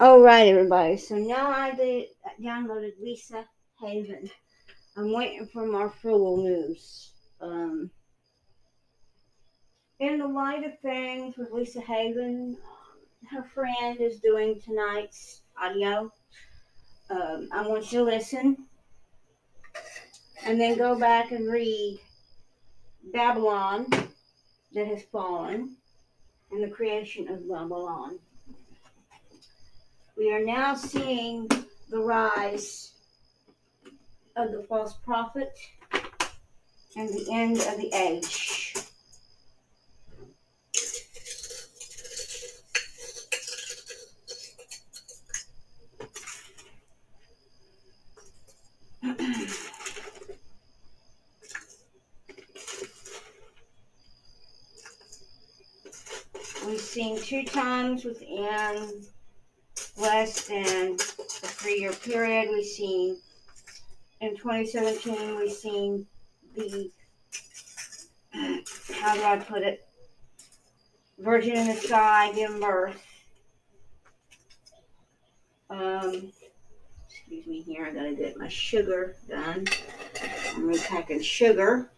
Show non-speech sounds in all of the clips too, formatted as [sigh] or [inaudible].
All right, everybody. So now I did, downloaded Lisa Haven. I'm waiting for more Frugal news. Um, in the light of things with Lisa Haven, um, her friend is doing tonight's audio. Um, I want you to listen and then go back and read Babylon that has fallen and the creation of Babylon. We are now seeing the rise of the false prophet and the end of the age. [clears throat] We've seen two times within less than a three year period. We've seen in 2017, we've seen the, [clears throat] how do I put it? Virgin in the sky giving birth. Um, excuse me here, I gotta get my sugar done. I'm repacking sugar.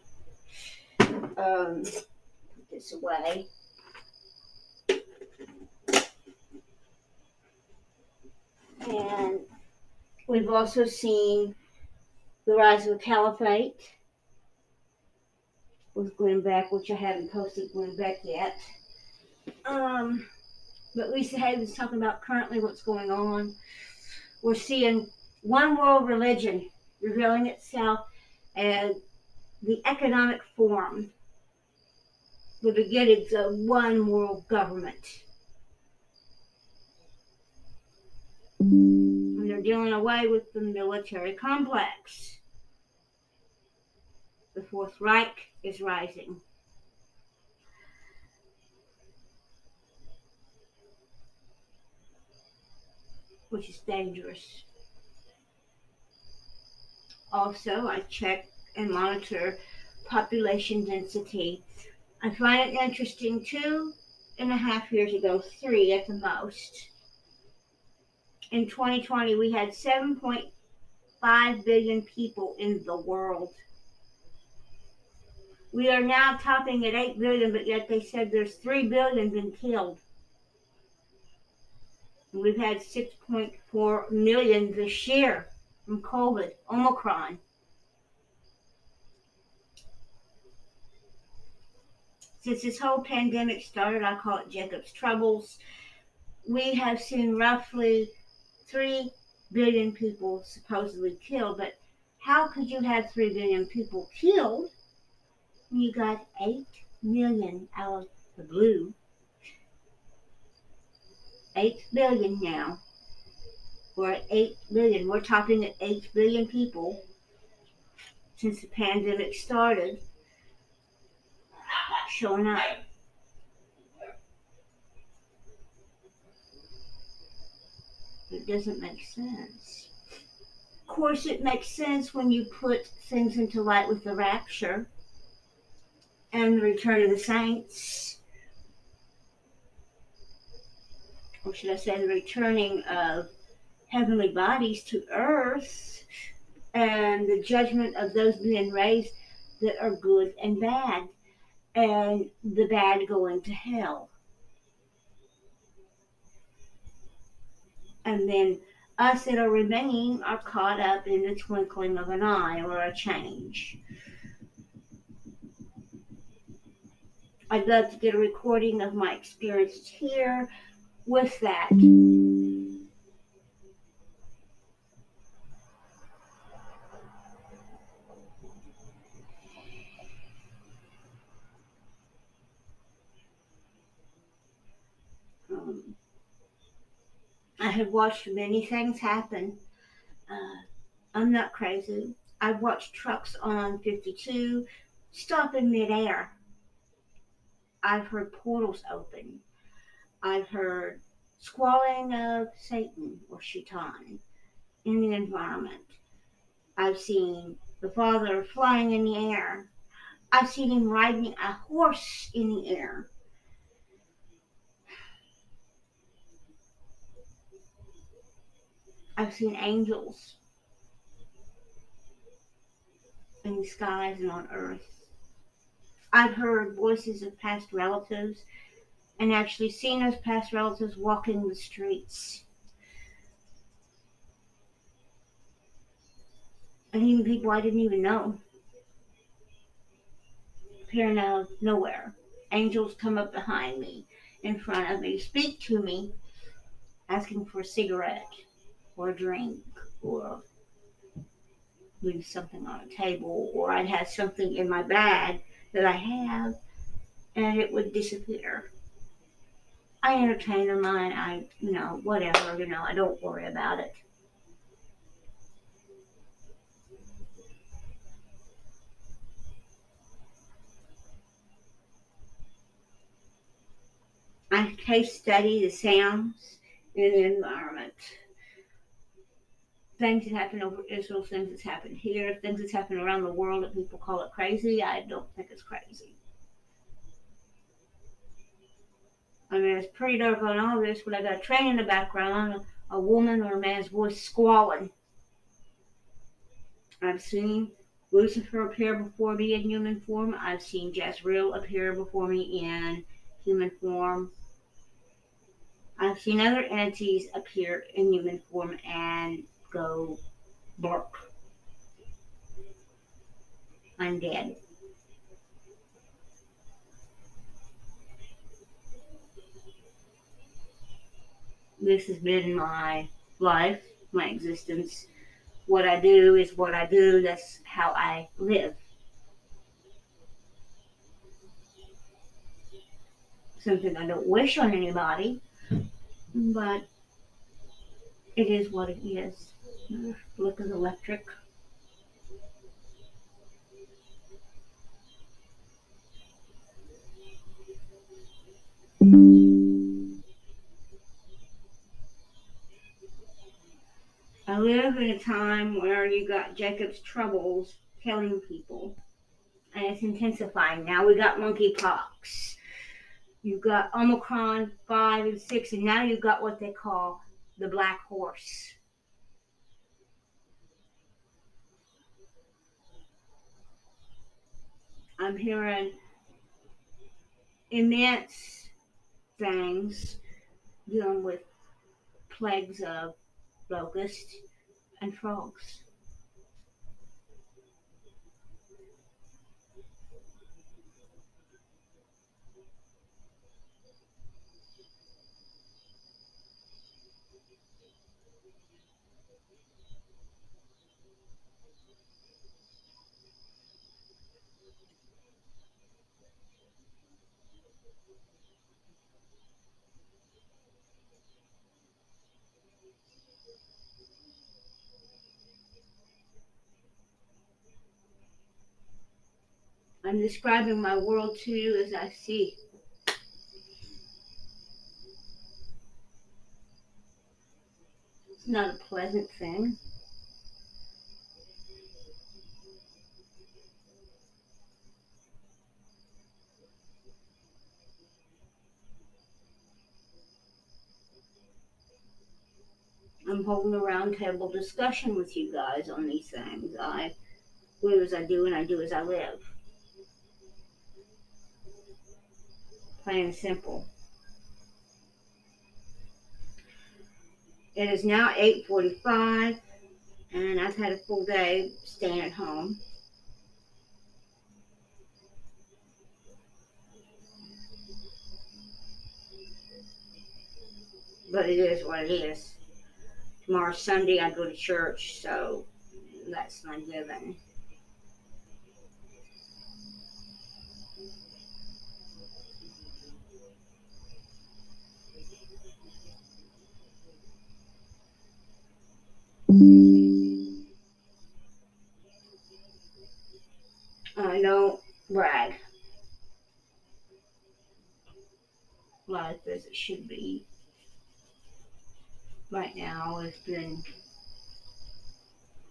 Um, put this away. And we've also seen the rise of the caliphate with Glenn Beck, which I haven't posted Glenn Beck yet. Um, but Lisa Haven's talking about currently what's going on. We're seeing one world religion revealing itself as the economic form, the beginnings of one world government. And they're dealing away with the military complex. The Fourth Reich is rising. Which is dangerous. Also, I check and monitor population density. I find it interesting two and a half years ago, three at the most in 2020, we had 7.5 billion people in the world. We are now topping at 8 billion, but yet they said there's 3 billion been killed. We've had 6.4 million this year from COVID, Omicron. Since this whole pandemic started, I call it Jacob's Troubles, we have seen roughly 3 billion people supposedly killed, but how could you have 3 billion people killed when you got 8 million out of the blue? 8 billion now. We're at 8 billion. We're talking at 8 billion people since the pandemic started showing up. It doesn't make sense. Of course, it makes sense when you put things into light with the rapture and the return of the saints. Or should I say, the returning of heavenly bodies to earth and the judgment of those being raised that are good and bad, and the bad going to hell. And then us that are remaining are caught up in the twinkling of an eye or a change. I'd love to get a recording of my experience here with that. Um, I have watched many things happen. Uh, I'm not crazy. I've watched trucks on 52 stop in midair. I've heard portals open. I've heard squalling of Satan or Shaitan in the environment. I've seen the Father flying in the air. I've seen him riding a horse in the air. I've seen angels in the skies and on earth. I've heard voices of past relatives and actually seen those past relatives walking the streets. And even people I didn't even know. Appearing out of nowhere. Angels come up behind me, in front of me, speak to me, asking for a cigarette or drink or leave something on a table or I'd have something in my bag that I have and it would disappear. I entertain them and I, you know, whatever, you know, I don't worry about it. I case study the sounds in the environment. Things that happen over Israel, things that's happened here, things that's happened around the world that people call it crazy. I don't think it's crazy. I mean, it's pretty dark on all this, but I got a train in the background, a woman or a man's voice squalling. I've seen Lucifer appear before me in human form. I've seen Jezreel appear before me in human form. I've seen other entities appear in human form and go bark. I'm dead. This has been my life, my existence. What I do is what I do. That's how I live. Something I don't wish on anybody hmm. but it is what it is. Look at electric. I live in a time where you got Jacob's troubles killing people, and it's intensifying. Now we got monkeypox You've got Omicron 5 and 6, and now you've got what they call the black horse. I'm hearing immense things dealing with plagues of locusts and frogs. I'm describing my world to you as I see. It's not a pleasant thing. I'm holding a roundtable discussion with you guys on these things. I live as I do and I do as I live. Plain and simple. It is now 8:45 and I've had a full day staying at home. But it is what it is. Tomorrow's Sunday, I go to church, so that's my given. I don't brag. As it should be. Right now, it's been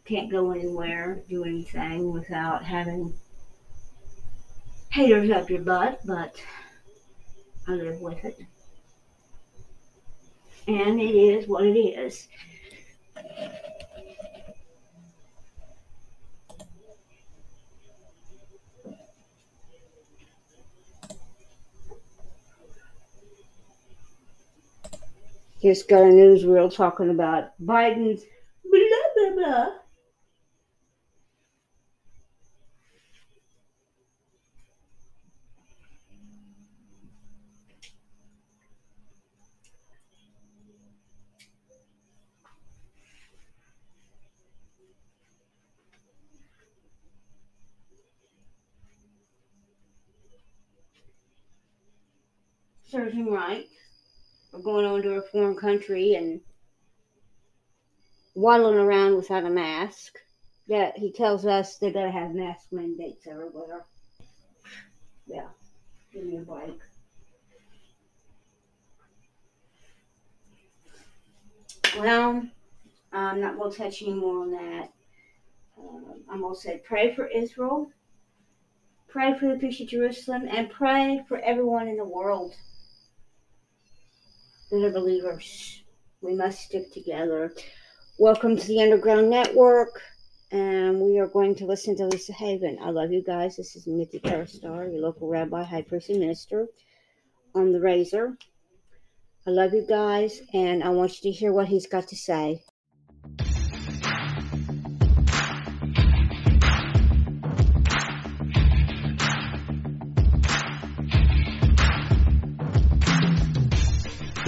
can't go anywhere, do anything without having haters up your butt, but I live with it. and it is what it is. Just got a newsreel talking about Biden's blah blah blah. him right for going on to a foreign country and waddling around without a mask. Yeah, he tells us they gotta have mask mandates everywhere. Yeah, give me a break. Well, I'm not gonna touch any more on that. Uh, I'm gonna say pray for Israel, pray for the peace of Jerusalem, and pray for everyone in the world that are believers. We must stick together. Welcome to the Underground Network, and we are going to listen to Lisa Haven. I love you guys. This is Mitzi Parastar, your local rabbi, high priest, and minister on the razor. I love you guys, and I want you to hear what he's got to say.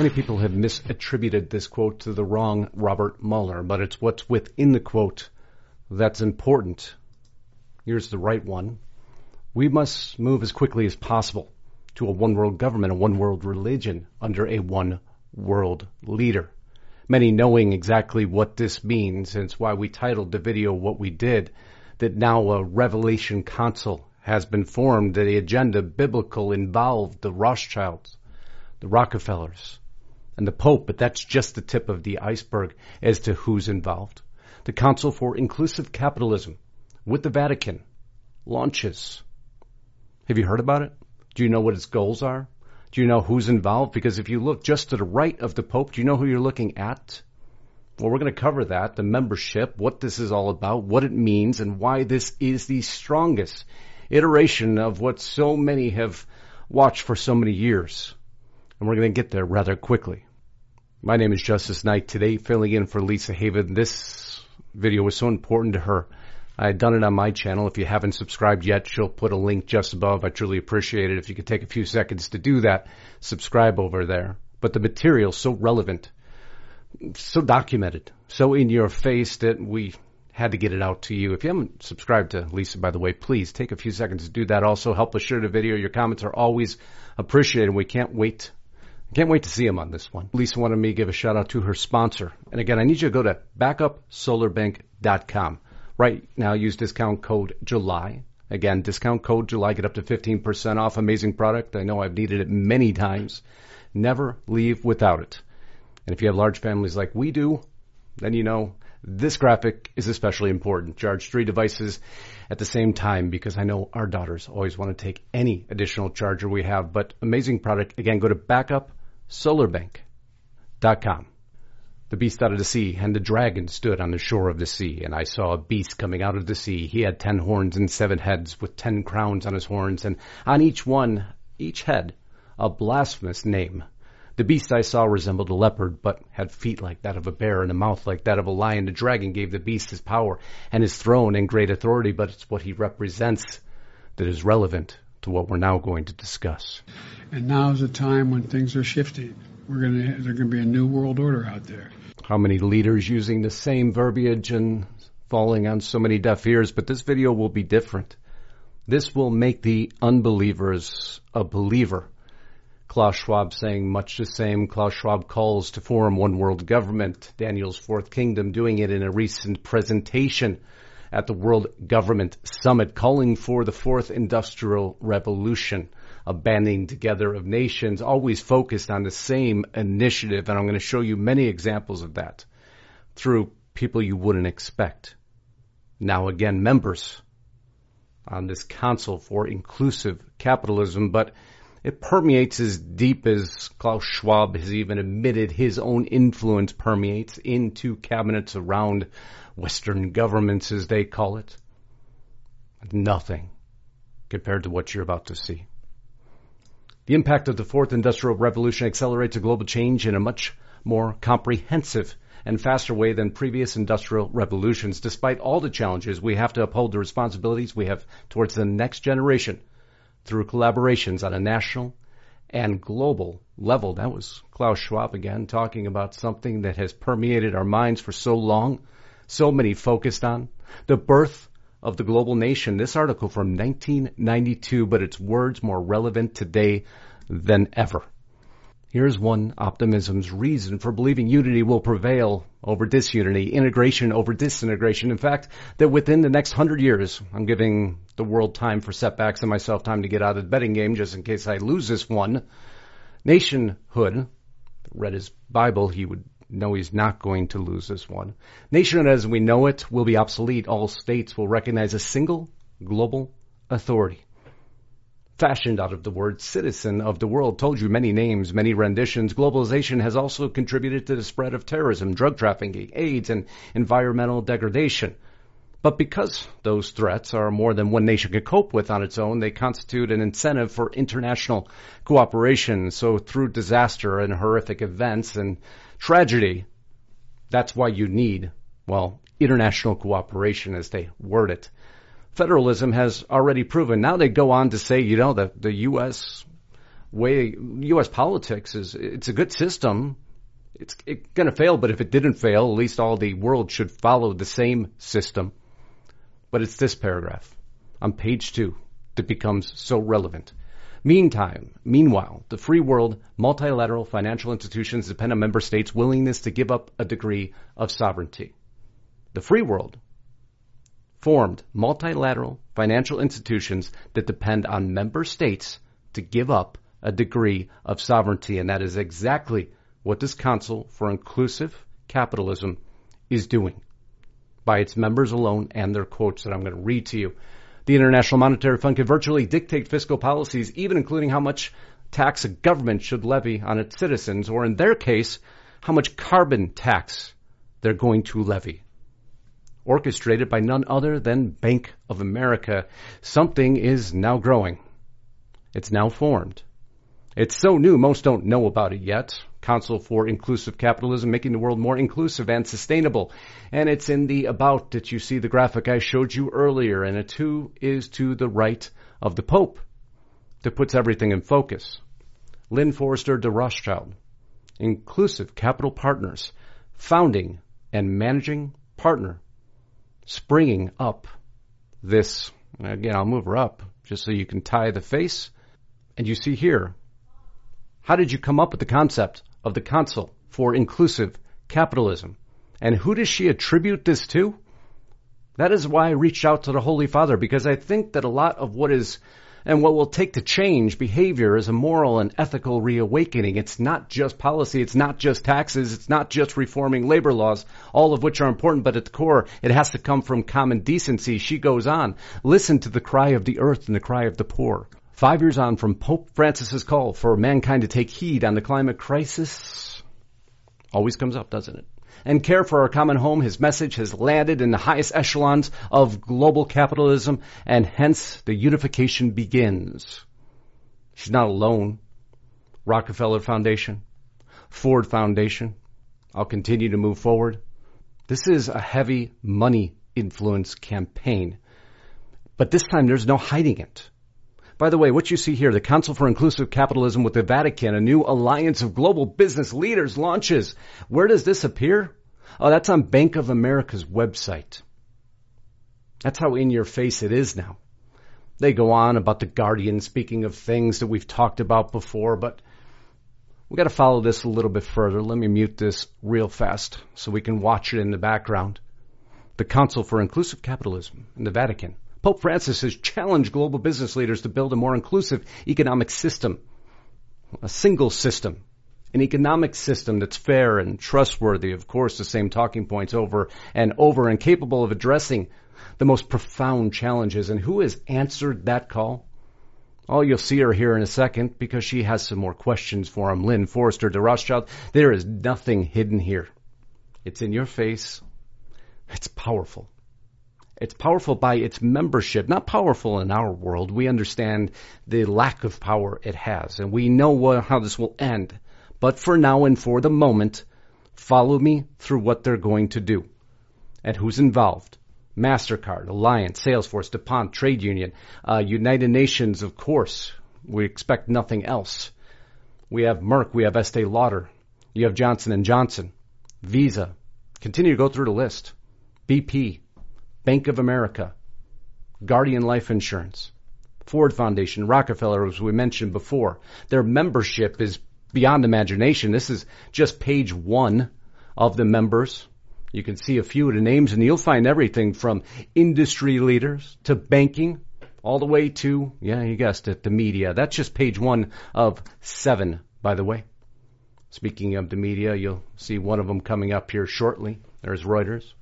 Many people have misattributed this quote to the wrong Robert Muller, but it's what's within the quote that's important. Here's the right one. We must move as quickly as possible to a one world government, a one world religion under a one world leader. Many knowing exactly what this means, and it's why we titled the video what we did, that now a revelation council has been formed, that the agenda biblical involved the Rothschilds, the Rockefellers, and the Pope, but that's just the tip of the iceberg as to who's involved. The Council for Inclusive Capitalism with the Vatican launches. Have you heard about it? Do you know what its goals are? Do you know who's involved? Because if you look just to the right of the Pope, do you know who you're looking at? Well, we're going to cover that, the membership, what this is all about, what it means, and why this is the strongest iteration of what so many have watched for so many years. And we're going to get there rather quickly. My name is Justus Knight. Today, filling in for Lisa Haven. This video was so important to her. I had done it on my channel. If you haven't subscribed yet, she'll put a link just above. I truly appreciate it. If you could take a few seconds to do that, subscribe over there. But the material so relevant, so documented, so in your face that we had to get it out to you. If you haven't subscribed to Lisa, by the way, please take a few seconds to do that. Also, help us share the video. Your comments are always appreciated. We can't wait can't wait to see him on this one. Lisa wanted me to give a shout out to her sponsor. And again, I need you to go to backupsolarbank.com. Right now, use discount code July. Again, discount code July. Get up to 15% off. Amazing product. I know I've needed it many times. Never leave without it. And if you have large families like we do, then you know this graphic is especially important. Charge three devices at the same time because I know our daughters always want to take any additional charger we have. But amazing product. Again, go to backup solarbank.com. The beast out of the sea, and the dragon stood on the shore of the sea, and I saw a beast coming out of the sea. He had ten horns and seven heads, with ten crowns on his horns, and on each one, each head, a blasphemous name. The beast I saw resembled a leopard, but had feet like that of a bear and a mouth like that of a lion. The dragon gave the beast his power and his throne and great authority, but it's what he represents that is relevant to what we're now going to discuss. And now is a time when things are shifting. We're going to there's going to be a new world order out there. How many leaders using the same verbiage and falling on so many deaf ears? But this video will be different. This will make the unbelievers a believer. Klaus Schwab saying much the same. Klaus Schwab calls to form one world government. Daniel's fourth kingdom doing it in a recent presentation at the World Government Summit, calling for the fourth industrial revolution, a banding together of nations, always focused on the same initiative. And I'm going to show you many examples of that through people you wouldn't expect. Now again, members on this council for inclusive capitalism, but It permeates as deep as Klaus Schwab has even admitted his own influence permeates into cabinets around Western governments, as they call it. Nothing compared to what you're about to see. The impact of the fourth industrial revolution accelerates a global change in a much more comprehensive and faster way than previous industrial revolutions. Despite all the challenges, we have to uphold the responsibilities we have towards the next generation through collaborations on a national and global level. That was Klaus Schwab again talking about something that has permeated our minds for so long, so many focused on the birth of the global nation. This article from 1992, but its words more relevant today than ever. Here's one optimism's reason for believing unity will prevail over disunity, integration over disintegration. In fact, that within the next hundred years, I'm giving the world time for setbacks and myself time to get out of the betting game just in case I lose this one. Nationhood, read his Bible, he would know he's not going to lose this one. Nationhood as we know it will be obsolete. All states will recognize a single global authority. Fashioned out of the word citizen of the world, told you many names, many renditions. Globalization has also contributed to the spread of terrorism, drug trafficking, AIDS, and environmental degradation. But because those threats are more than one nation can cope with on its own, they constitute an incentive for international cooperation. So through disaster and horrific events and tragedy, that's why you need, well, international cooperation as they word it federalism has already proven. Now they go on to say, you know, that the U.S. way, U.S. politics is, it's a good system. It's it going to fail, but if it didn't fail, at least all the world should follow the same system. But it's this paragraph on page two that becomes so relevant. Meantime, meanwhile, the free world, multilateral financial institutions depend on member states' willingness to give up a degree of sovereignty. The free world formed multilateral financial institutions that depend on member states to give up a degree of sovereignty. And that is exactly what this Council for Inclusive Capitalism is doing by its members alone and their quotes that I'm going to read to you. The International Monetary Fund can virtually dictate fiscal policies, even including how much tax a government should levy on its citizens, or in their case, how much carbon tax they're going to levy orchestrated by none other than Bank of America. Something is now growing. It's now formed. It's so new, most don't know about it yet. Council for Inclusive Capitalism, making the world more inclusive and sustainable. And it's in the about that you see the graphic I showed you earlier, and a two is to the right of the Pope that puts everything in focus. Lynn Forester de Rothschild, Inclusive Capital Partners, founding and managing partner springing up this. Again, I'll move her up just so you can tie the face. And you see here, how did you come up with the concept of the Council for Inclusive Capitalism? And who does she attribute this to? That is why I reached out to the Holy Father because I think that a lot of what is and what will take to change behavior is a moral and ethical reawakening. It's not just policy. It's not just taxes. It's not just reforming labor laws, all of which are important, but at the core, it has to come from common decency. She goes on. Listen to the cry of the earth and the cry of the poor. Five years on from Pope Francis's call for mankind to take heed on the climate crisis, always comes up, doesn't it? and care for our common home, his message has landed in the highest echelons of global capitalism, and hence the unification begins. She's not alone. Rockefeller Foundation, Ford Foundation. I'll continue to move forward. This is a heavy money influence campaign. But this time there's no hiding it. By the way, what you see here, the Council for Inclusive Capitalism with the Vatican, a new alliance of global business leaders launches. Where does this appear? Oh, that's on Bank of America's website. That's how in your face it is now. They go on about the Guardian speaking of things that we've talked about before, but we got to follow this a little bit further. Let me mute this real fast so we can watch it in the background. The Council for Inclusive Capitalism in the Vatican Pope Francis has challenged global business leaders to build a more inclusive economic system, a single system, an economic system that's fair and trustworthy, of course, the same talking points over and over and capable of addressing the most profound challenges. And who has answered that call? Oh, you'll see her here in a second because she has some more questions for him. Lynn Forester de Rothschild. There is nothing hidden here. It's in your face. It's powerful. It's powerful by its membership, not powerful in our world. We understand the lack of power it has, and we know what, how this will end. But for now and for the moment, follow me through what they're going to do and who's involved. MasterCard, Allianz, Salesforce, DuPont, Trade Union, uh, United Nations, of course. We expect nothing else. We have Merck, we have Estee Lauder, you have Johnson & Johnson, Visa. Continue to go through the list. BP, Bank of America, Guardian Life Insurance, Ford Foundation, Rockefeller, as we mentioned before. Their membership is beyond imagination. This is just page one of the members. You can see a few of the names and you'll find everything from industry leaders to banking all the way to, yeah, you guessed it, the media. That's just page one of seven, by the way. Speaking of the media, you'll see one of them coming up here shortly. There's Reuters.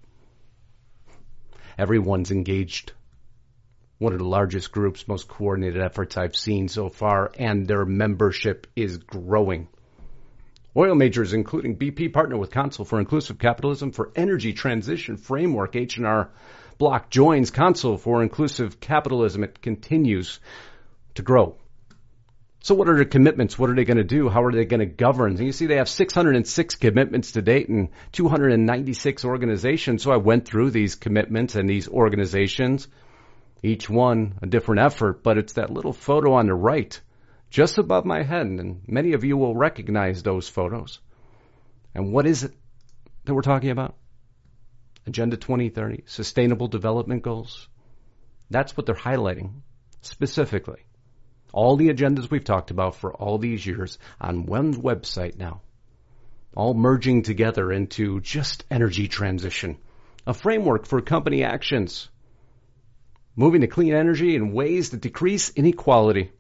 Everyone's engaged. One of the largest groups, most coordinated efforts I've seen so far, and their membership is growing. Oil majors, including BP, partner with Council for Inclusive Capitalism for Energy Transition Framework. H&R Block joins Council for Inclusive Capitalism. It continues to grow. So what are their commitments? What are they going to do? How are they going to govern? And you see they have 606 commitments to date and 296 organizations. So I went through these commitments and these organizations, each one a different effort, but it's that little photo on the right just above my head, and many of you will recognize those photos. And what is it that we're talking about? Agenda 2030, Sustainable Development Goals. That's what they're highlighting specifically. All the agendas we've talked about for all these years on one website now. All merging together into just energy transition. A framework for company actions. Moving to clean energy in ways that decrease inequality.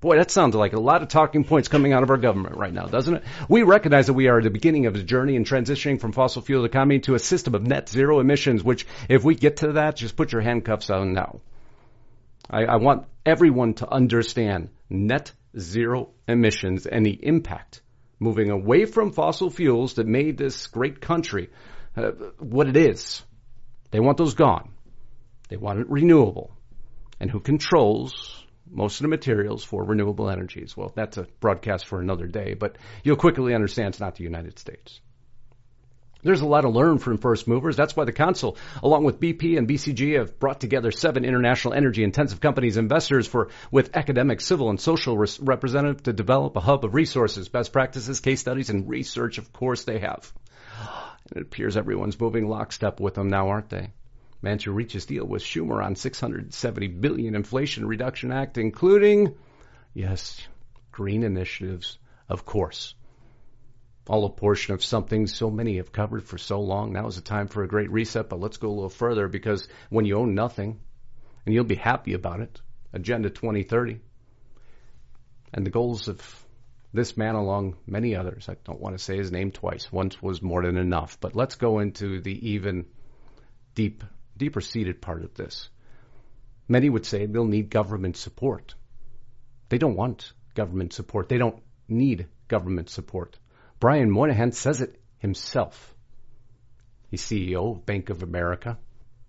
Boy, that sounds like a lot of talking points coming out of our government right now, doesn't it? We recognize that we are at the beginning of a journey in transitioning from fossil fuel economy to a system of net zero emissions, which if we get to that, just put your handcuffs on now. I, I want everyone to understand net zero emissions and the impact moving away from fossil fuels that made this great country uh, what it is. They want those gone. They want it renewable. And who controls most of the materials for renewable energies. Well, that's a broadcast for another day, but you'll quickly understand it's not the United States. There's a lot to learn from first movers. That's why the Council, along with BP and BCG, have brought together seven international energy intensive companies, investors for, with academic, civil, and social res- representatives to develop a hub of resources, best practices, case studies, and research. Of course they have. And it appears everyone's moving lockstep with them now, aren't they? Manchin reaches deal with Schumer on 670 billion Inflation Reduction Act, including, yes, green initiatives, of course. All a portion of something so many have covered for so long. Now is the time for a great reset, but let's go a little further because when you own nothing, and you'll be happy about it, Agenda 2030, and the goals of this man along many others. I don't want to say his name twice. Once was more than enough, but let's go into the even deep deeper seated part of this. Many would say they'll need government support. They don't want government support. They don't need government support. Brian Moynihan says it himself. He's CEO of Bank of America.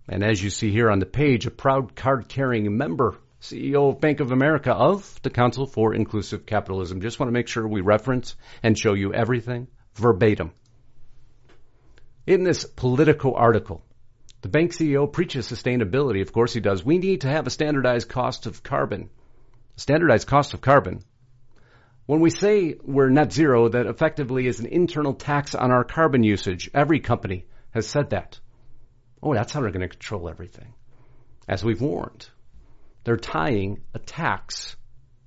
And as you see here on the page, a proud card carrying member, CEO of Bank of America of the Council for Inclusive Capitalism. Just want to make sure we reference and show you everything verbatim. In this Politico article, the bank CEO preaches sustainability. Of course he does. We need to have a standardized cost of carbon. Standardized cost of carbon. When we say we're net zero, that effectively is an internal tax on our carbon usage. Every company has said that. Oh, that's how they're going to control everything. As we've warned, they're tying a tax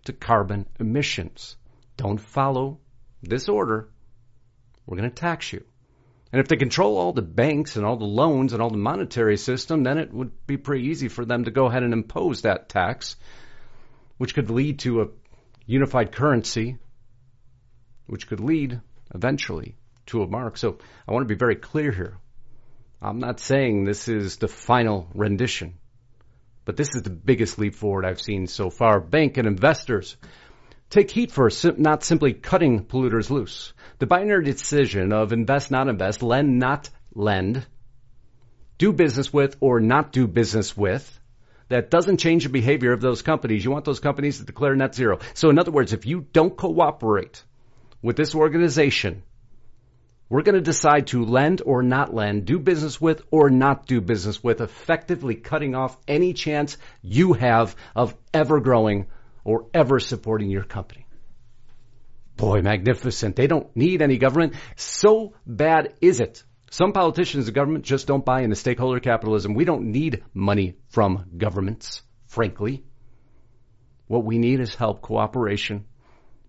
to carbon emissions. Don't follow this order. We're going to tax you. And if they control all the banks and all the loans and all the monetary system, then it would be pretty easy for them to go ahead and impose that tax, which could lead to a unified currency, which could lead eventually to a mark. So I want to be very clear here. I'm not saying this is the final rendition, But this is the biggest leap forward I've seen so far. Bank and investors take heat for not simply cutting polluters loose. The binary decision of invest, not invest, lend, not lend, do business with or not do business with, that doesn't change the behavior of those companies. You want those companies to declare net zero. So in other words, if you don't cooperate with this organization, we're going to decide to lend or not lend, do business with or not do business with, effectively cutting off any chance you have of ever growing or ever supporting your company. Boy, magnificent. They don't need any government. So bad is it. Some politicians and government just don't buy into stakeholder capitalism. We don't need money from governments, frankly. What we need is help, cooperation,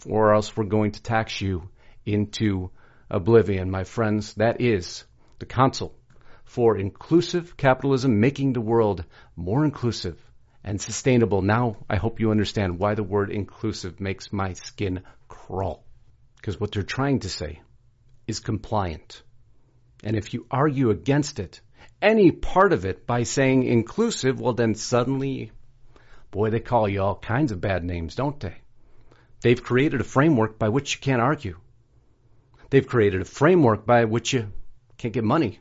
or else we're going to tax you into oblivion, my friends. That is the Council for Inclusive Capitalism, making the world more inclusive and sustainable. Now, I hope you understand why the word inclusive makes my skin crawl. Because what they're trying to say is compliant. And if you argue against it, any part of it by saying inclusive, well then suddenly, boy, they call you all kinds of bad names, don't they? They've created a framework by which you can't argue. They've created a framework by which you can't get money.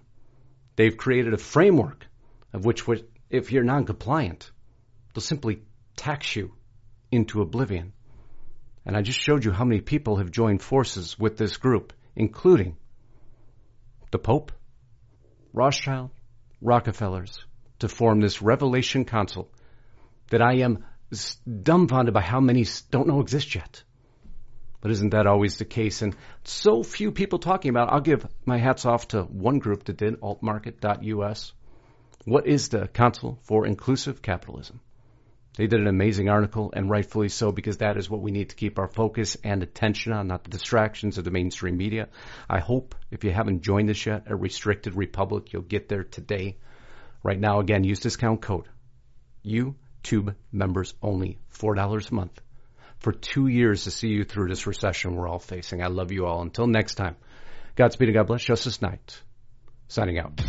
They've created a framework of which, if you're non-compliant, they'll simply tax you into oblivion. And I just showed you how many people have joined forces with this group, including the Pope, Rothschild, Rockefellers, to form this Revelation Council that I am dumbfounded by how many don't know exist yet. But isn't that always the case? And so few people talking about. It. I'll give my hats off to one group that did, altmarket.us. What is the Council for Inclusive Capitalism? They did an amazing article, and rightfully so, because that is what we need to keep our focus and attention on, not the distractions of the mainstream media. I hope, if you haven't joined us yet, at restricted republic, you'll get there today. Right now, again, use discount code YouTube members only, $4 a month for two years to see you through this recession we're all facing. I love you all. Until next time, Godspeed and God bless. Justus Knight, signing out.